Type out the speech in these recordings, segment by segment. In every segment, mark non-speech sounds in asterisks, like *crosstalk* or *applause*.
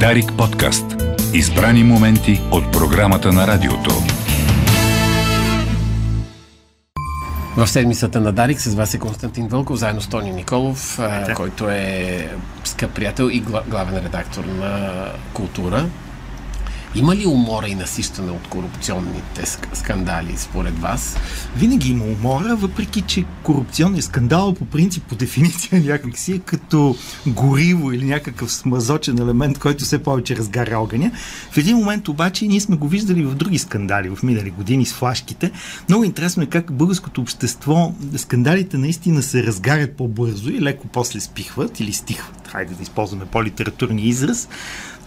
Дарик подкаст. Избрани моменти от програмата на радиото. В седмицата на Дарик с вас е Константин Вълков, заедно с Тони Николов, а, който е скъп приятел и главен редактор на Култура. Има ли умора и насищане от корупционните скандали, според вас? Винаги има умора, въпреки че корупционният скандал по принцип, по дефиниция *laughs* някак си е като гориво или някакъв смазочен елемент, който все повече разгаря огъня. В един момент обаче ние сме го виждали в други скандали в минали години с флашките. Много интересно е как българското общество скандалите наистина се разгарят по-бързо и леко после спихват или стихват. Хайде да използваме по-литературния израз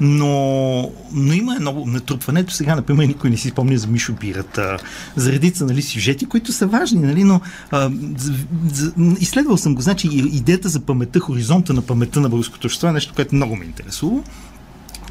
но, но има едно натрупването. Сега, например, никой не си спомня за Мишо Бирата, за редица нали, сюжети, които са важни, нали, но а, за, за, изследвал съм го. Значи, идеята за паметта, хоризонта на паметта на българското общество е нещо, което много ме интересува.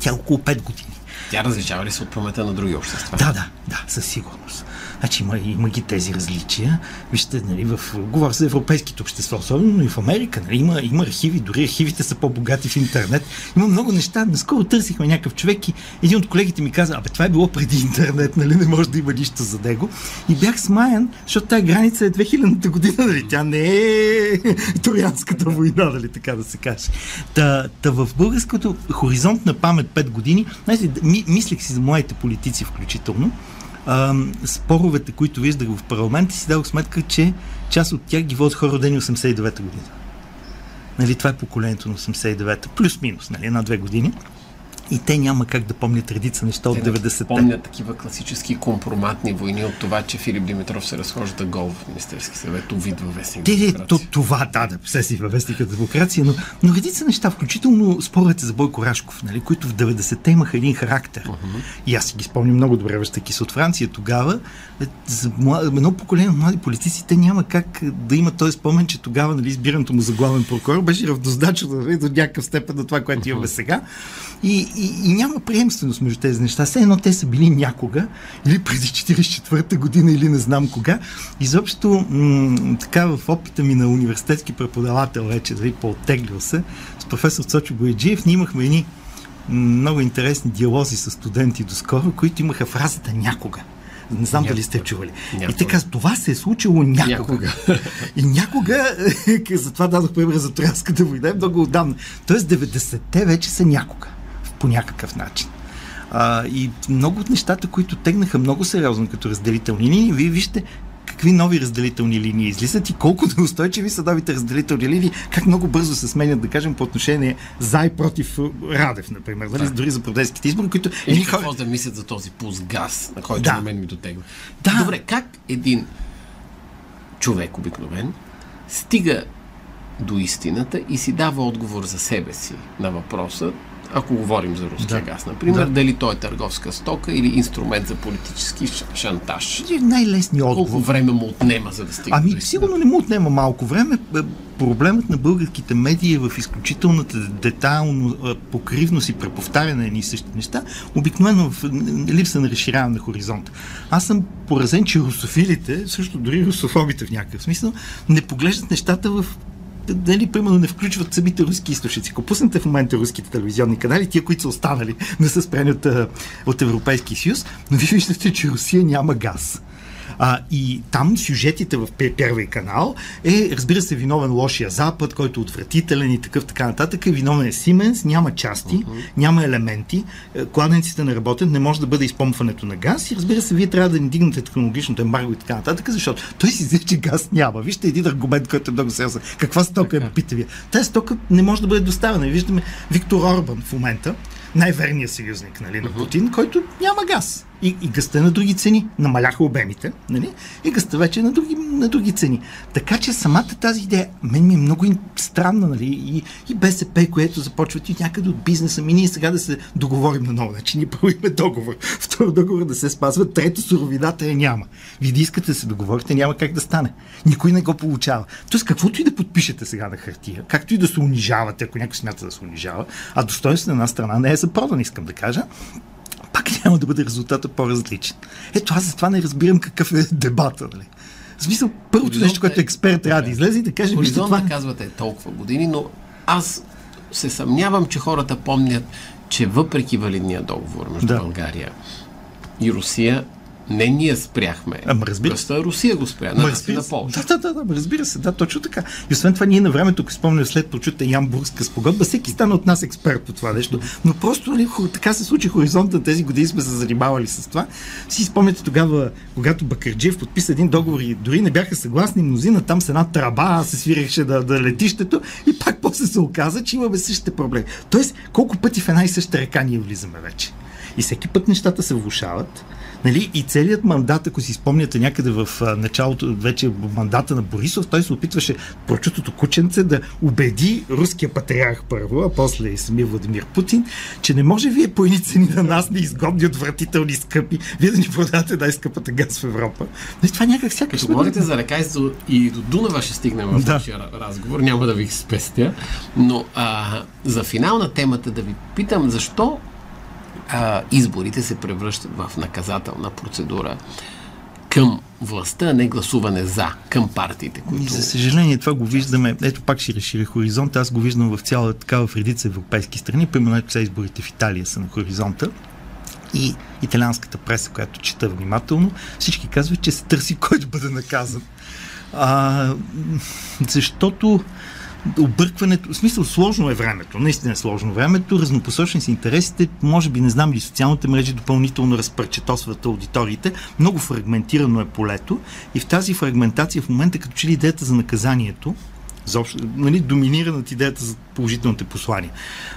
Тя е около 5 години. Тя различава ли се от паметта на други общества? Да, да, да, със сигурност. Значи има, има ги тези различия. Вижте, нали, в, говоря за европейските общества, особено и в Америка. Нали, има, има архиви, дори архивите са по-богати в интернет. Има много неща. Наскоро търсихме някакъв човек и един от колегите ми каза, абе това е било преди интернет, нали, не може да има нищо за него. И бях смаян, защото тази граница е 2000-та година, нали, тя не е Троянската война, нали, така да се каже. Та, та в българското хоризонт на памет 5 години, знаете, ми, мислех си за моите политици включително, а, споровете, които виждах в парламента, си дадох сметка, че част от тях ги водят хора родени 89-та година. Нали, това е поколението на 89-та, плюс-минус, нали, една-две години и те няма как да помнят редица неща от 90-те. Помнят такива класически компроматни войни от това, че Филип Димитров се разхожда гол в Министерски съвет, увид във вестник Те, то, това, да, да, все си във вестника демокрация, но, но редица неща, включително споровете за Бойко Рашков, нали, които в 90-те имаха един характер. Uh-huh. И аз си ги спомням много добре, връщайки се от Франция тогава. Е, за едно поколение млади политици, те няма как да имат този спомен, че тогава нали, избирането му за главен прокурор беше равнозначно нали, до някакъв степен на това, което имаме сега. И, и, и няма приемственост между тези неща. Все едно те са били някога, или преди 44-та година, или не знам кога. Изобщо, м- така в опита ми на университетски преподавател вече, дали по-оттеглил се, с професор Цочо Бояджиев, ние имахме едни много интересни диалози с студенти доскоро, които имаха фразата някога. Не знам някога. дали сте чували. Някога. И казват, това се е случило някога. някога. И някога, *laughs* затова дадох пример за Троянската война, много отдавна. Тоест 90-те вече са някога по някакъв начин. А, и много от нещата, които тегнаха много сериозно като разделителни линии, вие вижте какви нови разделителни линии излизат и колко *laughs* неустойчиви са новите разделителни линии, как много бързо се сменят, да кажем, по отношение за и против Радев, например, нали? дори за продейските избори, които... И какво хора... да мислят за този пуст газ, на който да. на мен ми дотегва. Да. Добре, как един човек обикновен стига до истината и си дава отговор за себе си на въпроса ако говорим за руския да. газ, например, да. дали той е търговска стока или инструмент за политически шантаж. Най-лесният отговор. Колко време му отнема, за да стигне Ами, сигурно не му отнема малко време. Е, проблемът на българските медии е в изключителната детайлно покривност и преповтаряне на едни и същи неща, обикновено в липса на разширяване на хоризонта. Аз съм поразен, че русофилите, също дори русофобите в някакъв смисъл, не поглеждат нещата в дали, примерно, не включват самите руски източници. Ако пуснете в момента руските телевизионни канали, тия, които са останали, не са спрени от, от Европейски съюз, но вие виждате, че Русия няма газ. А, и там сюжетите в първи канал е, разбира се, виновен лошия Запад, който е отвратителен и такъв така нататък. Виновен е Сименс, няма части, uh-huh. няма елементи, е, кладенците не работят, не може да бъде изпомпването на газ и разбира се, вие трябва да ни дигнете технологичното ембарго и така нататък, защото той си взе, че газ няма. Вижте един аргумент, който е много сериозен. Каква стока е, пита вие? Тази стока не може да бъде доставена. Виждаме Виктор Орбан в момента, най-верният съюзник нали, на Путин, който няма газ. И, и гъста е на други цени. Намаляха обемите, нали? И гъста вече е на други, на други цени. Така че самата тази идея, мен ми е много странна, нали? И, и БСП, което започват и някъде от бизнеса ми, ние сега да се договорим на ново. Значи ние първо имаме договор, *laughs* второ договор да се спазва, трето суровината я няма. Вие да искате да се договорите, няма как да стане. Никой не го получава. Тоест, каквото и да подпишете сега на хартия, както и да се унижавате, ако някой смята да се унижава, а достоинство на една страна не е за продан, искам да кажа, пак няма да бъде резултата по-различен. Ето аз за това не разбирам какъв е дебата. Нали? В смисъл, първото нещо, което експерт трябва да излезе и да каже, вижте това... казвате толкова години, но аз се съмнявам, че хората помнят, че въпреки валидния договор между да. България и Русия, не ние спряхме. Ама разбира се. Русия го спря. На, разбира на. Да, да, да, да, разбира се. Да, точно така. И освен това, ние на времето, ако спомням след прочута Ямбургска спогодба, всеки стана от нас експерт по това нещо. Но просто нали, така се случи хоризонта. Тези години сме се занимавали с това. Си спомняте тогава, когато Бакърджиев подписа един договор и дори не бяха съгласни мнозина, там с една траба се свиреше да, да летището и пак после се оказа, че имаме същите проблеми. Тоест, колко пъти в една и съща река ние влизаме вече. И всеки път нещата се влушават. Нали? И целият мандат, ако си спомняте някъде в началото, вече мандата на Борисов, той се опитваше прочутото кученце да убеди руския патриарх първо, а после и самия Владимир Путин, че не може вие по едни цени на нас неизгодни, отвратителни, скъпи, вие да ни продавате най-скъпата газ в Европа. Нали, това някак сякаш... Като говорите за река и до Дунава ще стигнем в да. нашия разговор, няма да ви спестя, но а, за финал на темата да ви питам защо а, изборите се превръщат в наказателна процедура към властта, а не гласуване за, към партиите. Които... И за съжаление това го виждаме, ето пак ще разширя хоризонт, аз го виждам в цяла така в редица европейски страни, примерно сега изборите в Италия са на хоризонта и италианската преса, която чета внимателно, всички казват, че се търси кой да бъде наказан. А, защото объркването, в смисъл сложно е времето, наистина е сложно времето, разнопосочни са интересите, може би не знам ли социалните мрежи допълнително разпърчетосват аудиториите, много фрагментирано е полето и в тази фрагментация в момента като че ли идеята за наказанието, заобщо, нали, доминира над идеята за положителните послания.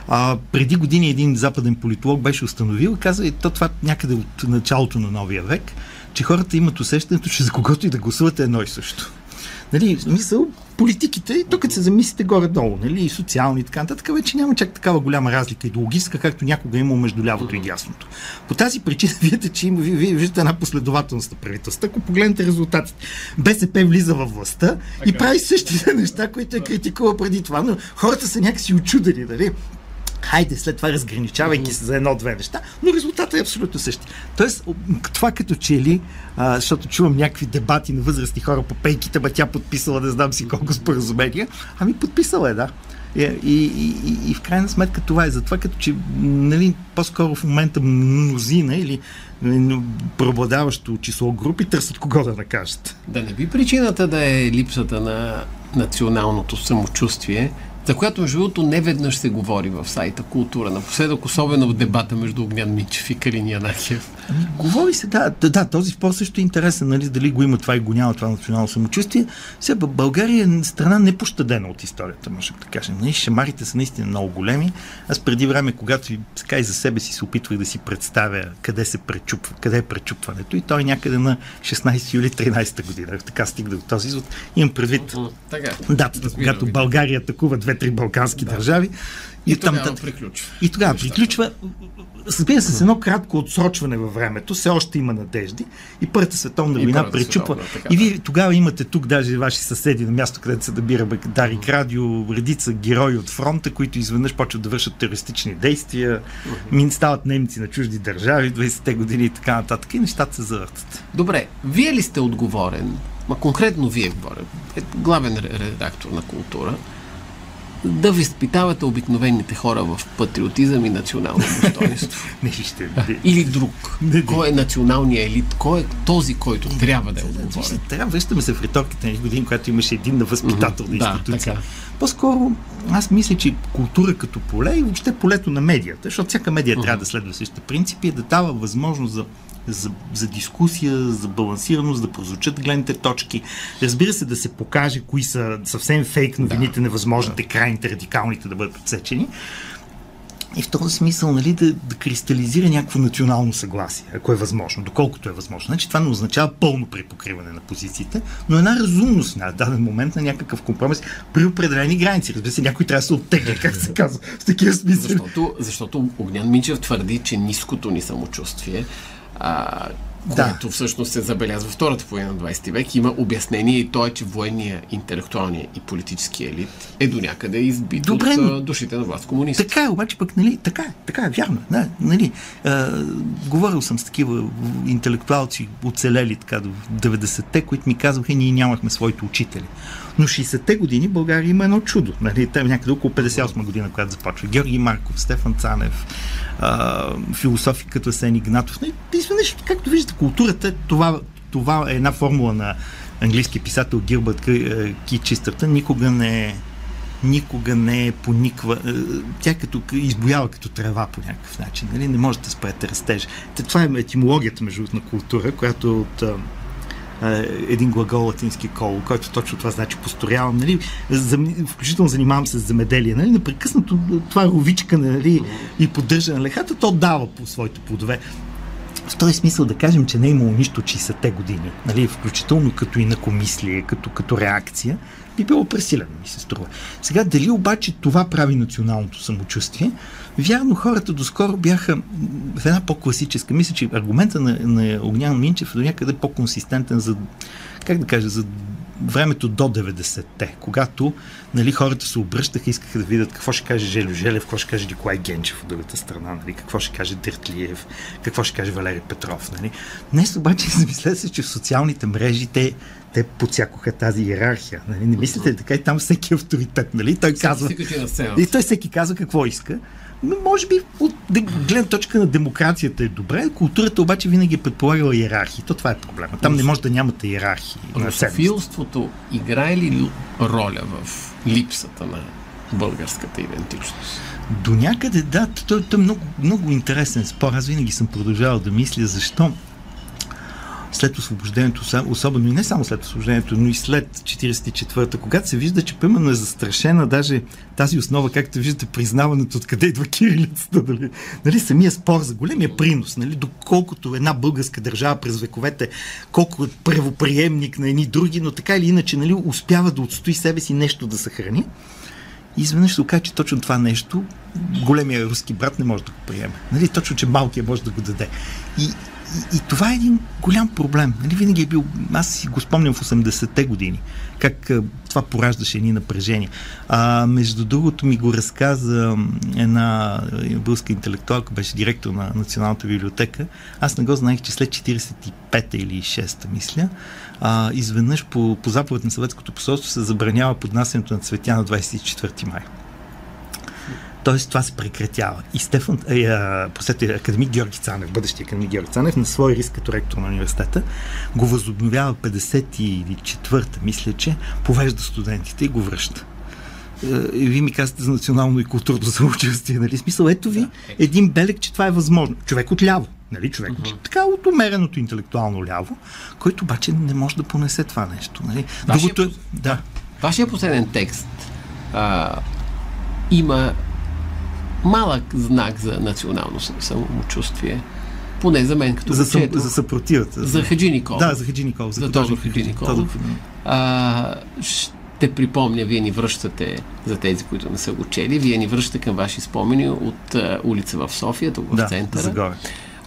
А, преди години един западен политолог беше установил, каза, и то това някъде от началото на новия век, че хората имат усещането, че за когото и да гласувате едно и също. Нали, мисъл, политиките, и тук се замислите горе-долу, нали, и социални и така нататък, вече няма чак такава голяма разлика идеологическа, както някога е имало между лявото и дясното. По тази причина *laughs* видите, че има, вие, виждате една последователност на правителство. Ако погледнете резултатите, БСП влиза във властта и прави същите *laughs* неща, които е критикувал преди това, но хората са някакси очудени, нали? Хайде след това разграничавайки се за едно-две неща, но резултатът е абсолютно същи. Тоест, това като че ли, а, защото чувам някакви дебати на възрастни хора по пейките, ба тя подписала не знам си колко споразумения, ами подписала е, да. И, и, и, и в крайна сметка това е. Затова като че нали, по-скоро в момента мнозина или нали, преобладаващо число групи търсят кого да накажат. Да не би причината да е липсата на националното самочувствие, за която, между другото, не веднъж се говори в сайта Култура. Напоследък, особено в дебата между Огнян Минчев и Калин Янахев. Ами, говори се, да, да, да, този спор също е интересен, нали, дали го има това и го няма това национално самочувствие. Сега България е страна непощадена от историята, може да кажем. Нали, шамарите са наистина много големи. Аз преди време, когато така и за себе си се опитвах да си представя къде се пречупва, къде е пречупването и той е някъде на 16 юли 13 година. Така стигна до този извод. Имам предвид датата, когато България атакува две-три балкански да. държави. И, и тогава там, приключва. И тогава Нещата. приключва. Разбира се, с едно кратко отсрочване във времето, все още има надежди. И Първата световна война пречупва. и вие тогава имате тук даже ваши съседи на място, където се набира Дарик Радио, редица герои от фронта, които изведнъж почват да вършат терористични действия, мин стават немци на чужди държави, 20-те години и така нататък. И нещата се завъртат. Добре, вие ли сте отговорен, ма конкретно вие говоря, е главен редактор на култура, да възпитавате обикновените хора в патриотизъм и национално достоинство. *laughs* Или друг. Кой е националният елит? Кой е този, който трябва да е отговорен? Трябва, връщаме се в риториката на години, когато имаше един на възпитател на институция. Да, По-скоро аз мисля, че култура като поле и въобще полето на медията, защото всяка медия uh-huh. трябва да следва същите принципи, е да дава възможност за за, за дискусия, за балансираност, да прозвучат гледните точки. Разбира се, да се покаже кои са съвсем фейк новините, да. невъзможните, да. крайните, радикалните да бъдат отсечени. И в този смисъл, нали, да, да кристализира някакво национално съгласие, ако е възможно, доколкото е възможно. Значи това не означава пълно припокриване на позициите, но една разумност на даден момент на някакъв компромис при определени граници. Разбира се, някой трябва да се оттегля, как се казва, в такива смисъл. Защото, защото Огнян Минчев твърди, че ниското ни самочувствие а, да. което всъщност се забелязва втората половина на 20 век. Има обяснение и то е, че военния, интелектуалния и политически елит е до някъде избит Добре, от душите на власт комунисти. Така е, обаче пък, нали, така е, така е, вярно. Да, нали, а, говорил съм с такива интелектуалци, оцелели така до 90-те, които ми казваха, ние нямахме своите учители. Но 60-те години България има едно чудо. Нали? Те някъде около 58 година, когато започва. Георги Марков, Стефан Цанев, а, философи като Сен Игнатов. Изведнъж, както виждате, културата, това, това е една формула на английски писател Гилбърт Ки Чистърта, никога не е никога не е пониква. Е, тя като избоява като трева по някакъв начин. Нали? Не може да спрете растеж. Това е етимологията между на култура, която е от един глагол латински кол, който точно това значи построявам, нали, включително занимавам се с земеделие, нали, непрекъснато това ровичка нали, и поддържане на лехата, то дава по своите плодове. В този смисъл да кажем, че не е имало нищо 60-те години, нали, включително като инакомислие, като, като реакция, би било пресилено, ми се струва. Сега, дали обаче това прави националното самочувствие? Вярно, хората доскоро бяха в една по-класическа. Мисля, че аргумента на, на Огнян Минчев е до някъде по-консистентен за, как да кажа, за времето до 90-те, когато нали, хората се обръщаха, искаха да видят какво ще каже Желю Желев, какво ще каже Николай Генчев от другата страна, нали, какво ще каже Дертлиев, какво ще каже Валерий Петров. Нали. Днес обаче *laughs* замисля се, че в социалните мрежи те, те подсякоха тази иерархия. Нали. Не мислите ли така и там всеки е авторитет. Нали. Той казва, и той всеки казва какво иска. Може би от гледна точка на демокрацията е добре, културата обаче винаги е предполагала иерархии. То това е проблема. Там не може да нямате иерархии. Русофилството играе ли роля в липсата на българската идентичност? До някъде да, той, той е много, много интересен спор. Аз винаги съм продължавал да мисля защо след освобождението, особено и не само след освобождението, но и след 44-та, когато се вижда, че примерно е застрашена даже тази основа, както виждате, признаването откъде идва кирилицата, *laughs* нали, нали, самия спор за големия принос, нали, доколкото една българска държава през вековете, колко е правоприемник на едни други, но така или иначе нали, успява да отстои себе си нещо да съхрани. И изведнъж се окаже, че точно това нещо големия руски брат не може да го приеме. Нали? Точно, че малкият може да го даде. И, и, това е един голям проблем. Нали, винаги е бил, аз си го спомням в 80-те години, как това пораждаше едни напрежения. А, между другото ми го разказа една българска интелектуалка, беше директор на Националната библиотека. Аз не го знаех, че след 45-та или 6-та, мисля, а, изведнъж по, по заповед на съветското посолство се забранява поднасянето на цветя на 24 май. Тоест това се прекратява. И Стефан, е, е, академик Георги Цанев, бъдещия академик Георги Цанев, на свой риск като ректор на университета, го възобновява 54-та, мисля, че повежда студентите и го връща. Е, и вие ми казвате за национално и културно самочувствие, нали? Смисъл, ето ви един белег, че това е възможно. Човек от ляво, нали? Човек uh-huh. така от умереното интелектуално ляво, който обаче не може да понесе това нещо. Нали? Вашия, Другото е... Да. Вашия последен текст а, има малък знак за национално самочувствие. Поне за мен като за, съм, за съпротивата. За Хаджи Николов. Да, за Хаджи Николов. За, за Тодор Хаджи Николов. А, ще припомня, вие ни връщате, за тези, които не са го чели, вие ни връщате към ваши спомени от а, улица в София, тук в да, центъра. Загоре.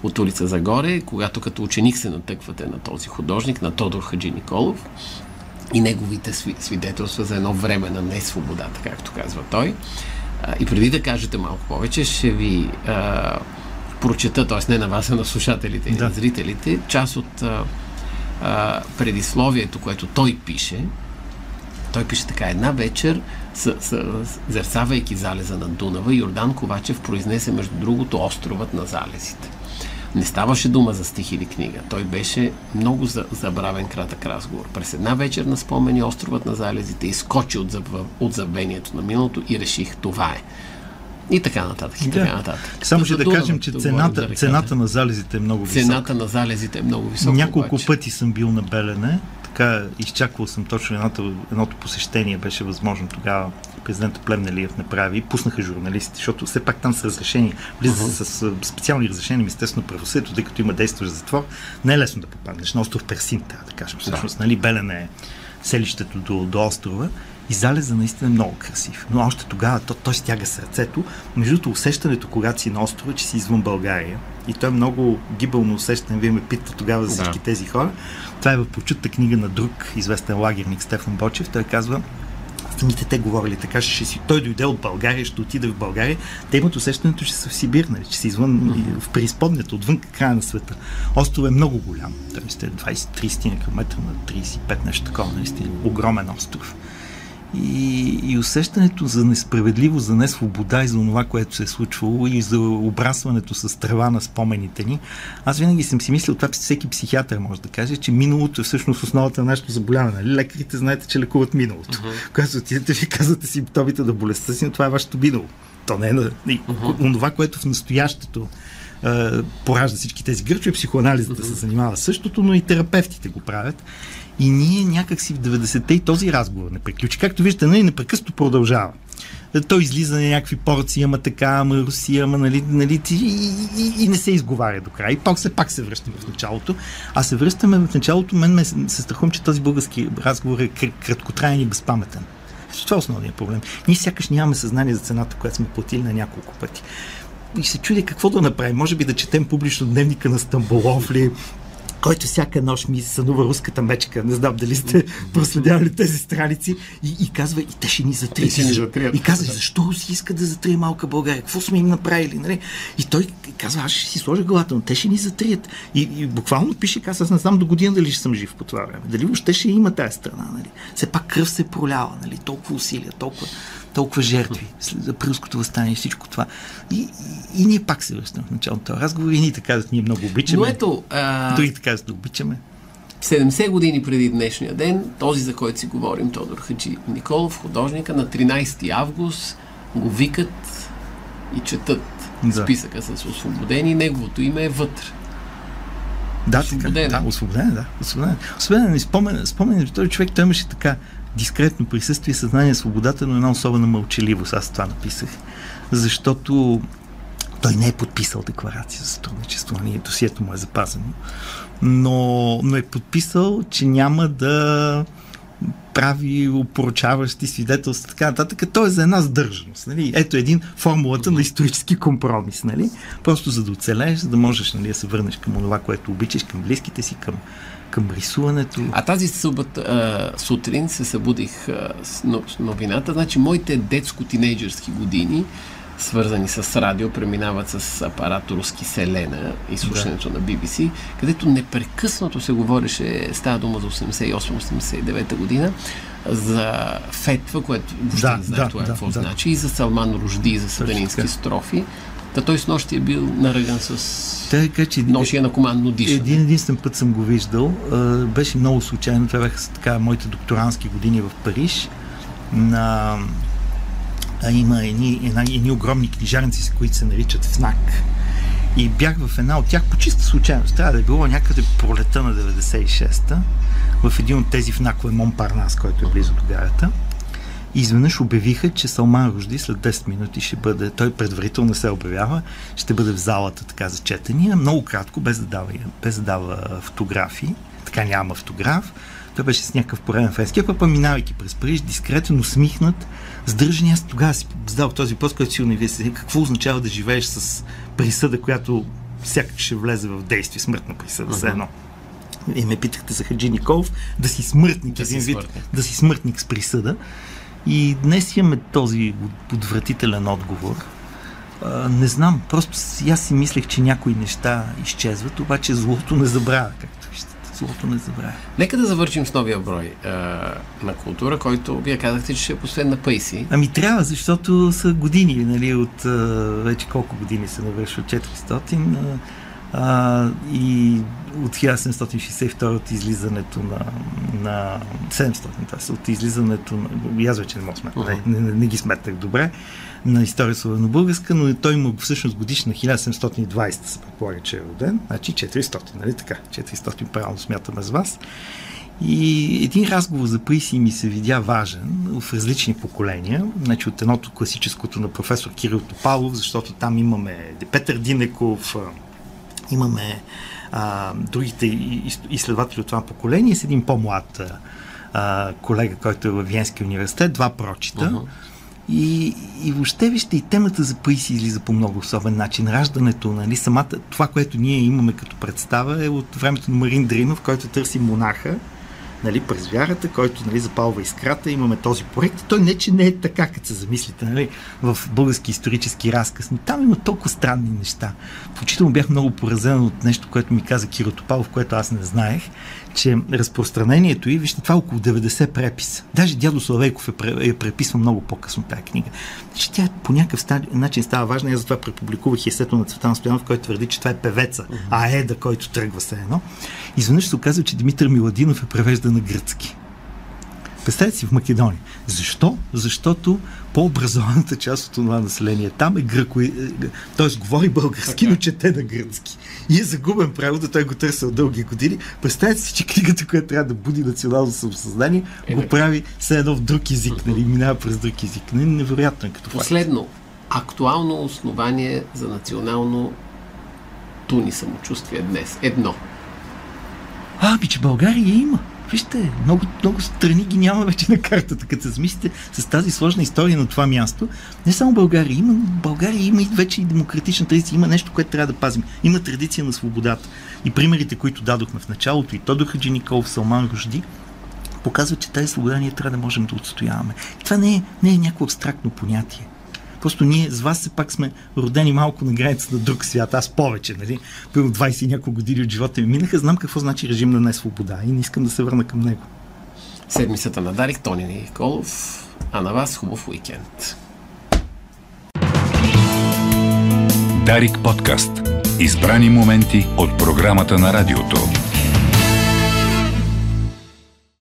От улица Загоре, когато като ученик се натъквате на този художник, на Тодор Хаджи Николов и неговите свидетелства за едно време на несвободата, както казва той. И преди да кажете малко повече, ще ви а, прочета, т.е. не на вас, а на слушателите и да. на зрителите, част от а, а, предисловието, което той пише. Той пише така, една вечер, с, с, зерцавайки залеза на Дунава, Йордан Ковачев произнесе между другото островът на залезите. Не ставаше дума за стих или книга. Той беше много забравен кратък разговор. През една вечер на спомени островът на залезите изкочи от, заб... от забвението на миналото и реших това е. И така нататък. И да. така нататък. Само ще да, да кажем, че цената, цената на залезите е много висока. Цената на залезите е много висока. Няколко обаче. пъти съм бил на Белене. Така изчаквал съм точно едното, едното посещение. Беше възможно тогава президента Плевнелиев направи, пуснаха журналисти, защото все пак там са разрешени, влиза uh-huh. с специални разрешения Министерство на правосъдието, тъй като има действащ затвор, не е лесно да попаднеш на остров Персин, трябва да кажем. Всъщност, да. нали, Белене е селището до, до острова. И залеза наистина е много красив. Но още тогава то, той стяга сърцето. Между другото, усещането, когато си на острова, че си извън България. И то е много гибелно усещане. Вие ме питате тогава за всички да. тези хора. Това е в прочутта книга на друг известен лагерник Стефан Бочев. Той казва, самите те говорили така, че ще си, той дойде от България, ще отиде в България, те имат усещането, че са в Сибир, нали, че са извън, mm-hmm. в преизподнята, отвън края на света. Остров е много голям, т.е. е 20-30 км на 35, нещо такова, наистина, огромен остров. И, и усещането за несправедливо, за несвобода и за това, което се е случвало и за обрасването с трева на спомените ни. Аз винаги съм си мислил, това всеки психиатър може да каже, че миналото е всъщност основата на нашето заболяване. Нали? Лекарите знаете, че лекуват миналото. Uh-huh. Когато отидете, ви казвате симптомите на болестта си, но това е вашето минало. То не е на... Uh-huh. Това, което в настоящето поражда всички тези гърчове. Психоанализата се занимава същото, но и терапевтите го правят. И ние някакси в 90-те и този разговор не приключи. Както виждате, нали, непрекъснато продължава. Той излиза на някакви порции, ама така, ама Русия, ама нали, нали и, и, и, не се изговаря до края. И пак се, пак се връщаме в началото. А се връщаме в началото, мен ме се страхувам, че този български разговор е краткотраен и безпаметен. Това е основният проблем. Ние сякаш нямаме съзнание за цената, която сме платили на няколко пъти и се чуди какво да направим. Може би да четем публично дневника на Стамболов ли, който всяка нощ ми сънува руската мечка. Не знам дали сте *laughs* проследявали тези страници. И, и казва, и те ще ни затрият. И казва, защо си иска да затрие малка България? Какво сме им направили? Нали? И той казва, аз ще си сложа главата, но те ще ни затрият. И, и буквално пише, казва, аз не знам до година дали ще съм жив по това време. Дали въобще ще има тази страна. Нали? Все пак кръв се пролява, нали? толкова усилия, толкова толкова жертви след априлското възстание и всичко това. И, и, и ние пак се връщаме в началото разговор и ние така ние много обичаме. Но ето, а... Други така да обичаме. 70 години преди днешния ден, този за който си говорим, Тодор Хаджи Николов, художника, на 13 август го викат и четат да. списъка с освободени. Неговото име е вътре. Да, освободен. Така, да, освободен, да. Освободен. Освободен. Спомен, спомен, този човек, той имаше така дискретно присъствие, съзнание, свободата, но една особена мълчаливост. Аз това написах. Защото той не е подписал декларация за сътрудничество, ние досието му е запазено, но, но е подписал, че няма да прави опоручаващи свидетелства, така нататък. То е за една сдържаност. Нали? Ето един формулата на исторически компромис. Нали? Просто за да оцелееш, за да можеш нали, да се върнеш към това, което обичаш, към близките си, към към рисуването. А тази събът, сутрин се събудих а, с новината. Значи, моите детско-тинейджърски години, свързани с радио, преминават с апарат руски Селена и слушането да. на BBC, където непрекъснато се говореше, става дума за 88-89 година, за фетва, което въобще да, не знае да, това да, какво да. значи, и за Салман Ружди, и за сатанински строфи. Та той с нощи е бил наръган с така, че, ношия на командно дишане. Един единствен път съм го виждал. беше много случайно. Това бяха така моите докторантски години в Париж. На, а има едни, една, едни огромни книжарници, които се наричат ФНАК. И бях в една от тях по чиста случайност. Трябва да е било някъде пролета на 96-та в един от тези ФНАКове Монпарнас, който е близо до гарата. И изведнъж обявиха, че Салман Рожди след 10 минути ще бъде, той предварително се обявява, ще бъде в залата така за четения, много кратко, без да дава, без да дава фотографии, така няма автограф. Той беше с някакъв пореден френски, а пък минавайки през Париж, дискретно усмихнат, сдържан. Аз тогава си задал този пост, който сигурно вие се какво означава да живееш с присъда, която сякаш ще влезе в действие, смъртна присъда, uh-huh. едно. И ме питахте за Хаджи Николов, да си смъртник, да, си смъртник. да си смъртник с присъда. И днес имаме този подвратителен отговор. А, не знам, просто аз си мислех, че някои неща изчезват, обаче злото не забравя, както виждате. Злото не забравя. Нека да завършим с новия брой а, на култура, който вие казахте, че ще е последен на Пейси. Ами трябва, защото са години, нали, от а, вече колко години се навършва 400. А, а, и от 1762 от излизането на, на 700, т.е. от излизането на... Аз вече не мога сметна, uh-huh. не, не, не, ги сметнах добре, на история славено-българска, но той има всъщност годишна 1720 се предполага, че е роден, значи 400, нали така? 400 правилно смятаме с вас. И един разговор за Приси ми се видя важен в различни поколения. Значи от едното класическото на професор Кирил Топалов, защото там имаме Петър Динеков, имаме а, другите изследователи от това поколение с един по-млад а, колега, който е в Виенския университет, два прочита. Uh-huh. И, и въобще вижте и темата за Паиси излиза по много особен начин. Раждането, нали, самата, това, което ние имаме като представа е от времето на Марин Дринов, който търси монаха, нали, през вярата, който нали, запалва искрата. Имаме този проект. Той не, че не е така, като се замислите нали, в български исторически разказ, но там има толкова странни неща. Включително бях много поразен от нещо, което ми каза Киро Топалов, което аз не знаех, че разпространението и, вижте, това е около 90 преписа. Даже дядо Славейков е, е преписва много по-късно тази книга. Че тя по някакъв начин става важна. Аз затова препубликувах есето на Цветан Стоянов, който твърди, че това е певеца, а Еда, който тръгва се едно. Изведнъж се оказва, че Димитър Миладинов е превежда на гръцки. Представете си в Македония. Защо? Защото по-образованата част от това население там е гръко, т.е. говори български, но чете на гръцки. И е загубен да той го търсил дълги години. Представете си, че книгата, която трябва да буди национално самосъзнание, е, го прави все едно в друг език, нали, минава през друг език. Не, невероятно е като Последно, актуално основание за национално туни самочувствие днес. Едно. А, би, че България има. Вижте, много, много страни ги няма вече на картата, като се замислите с тази сложна история на това място. Не само България, има, България има и вече и демократична традиция, има нещо, което трябва да пазим. Има традиция на свободата. И примерите, които дадохме в началото, и Тодор Хаджи Николов, Салман Рожди, показват, че тази свобода ние трябва да можем да отстояваме. И това не е, не е някакво абстрактно понятие. Просто ние с вас все пак сме родени малко на границата на друг свят. Аз повече, нали? Първо 20 и няколко години от живота ми минаха. Знам какво значи режим на несвобода и не искам да се върна към него. Седмицата на Дарик, Тони Николов. А на вас хубав уикенд. Дарик подкаст. Избрани моменти от програмата на радиото.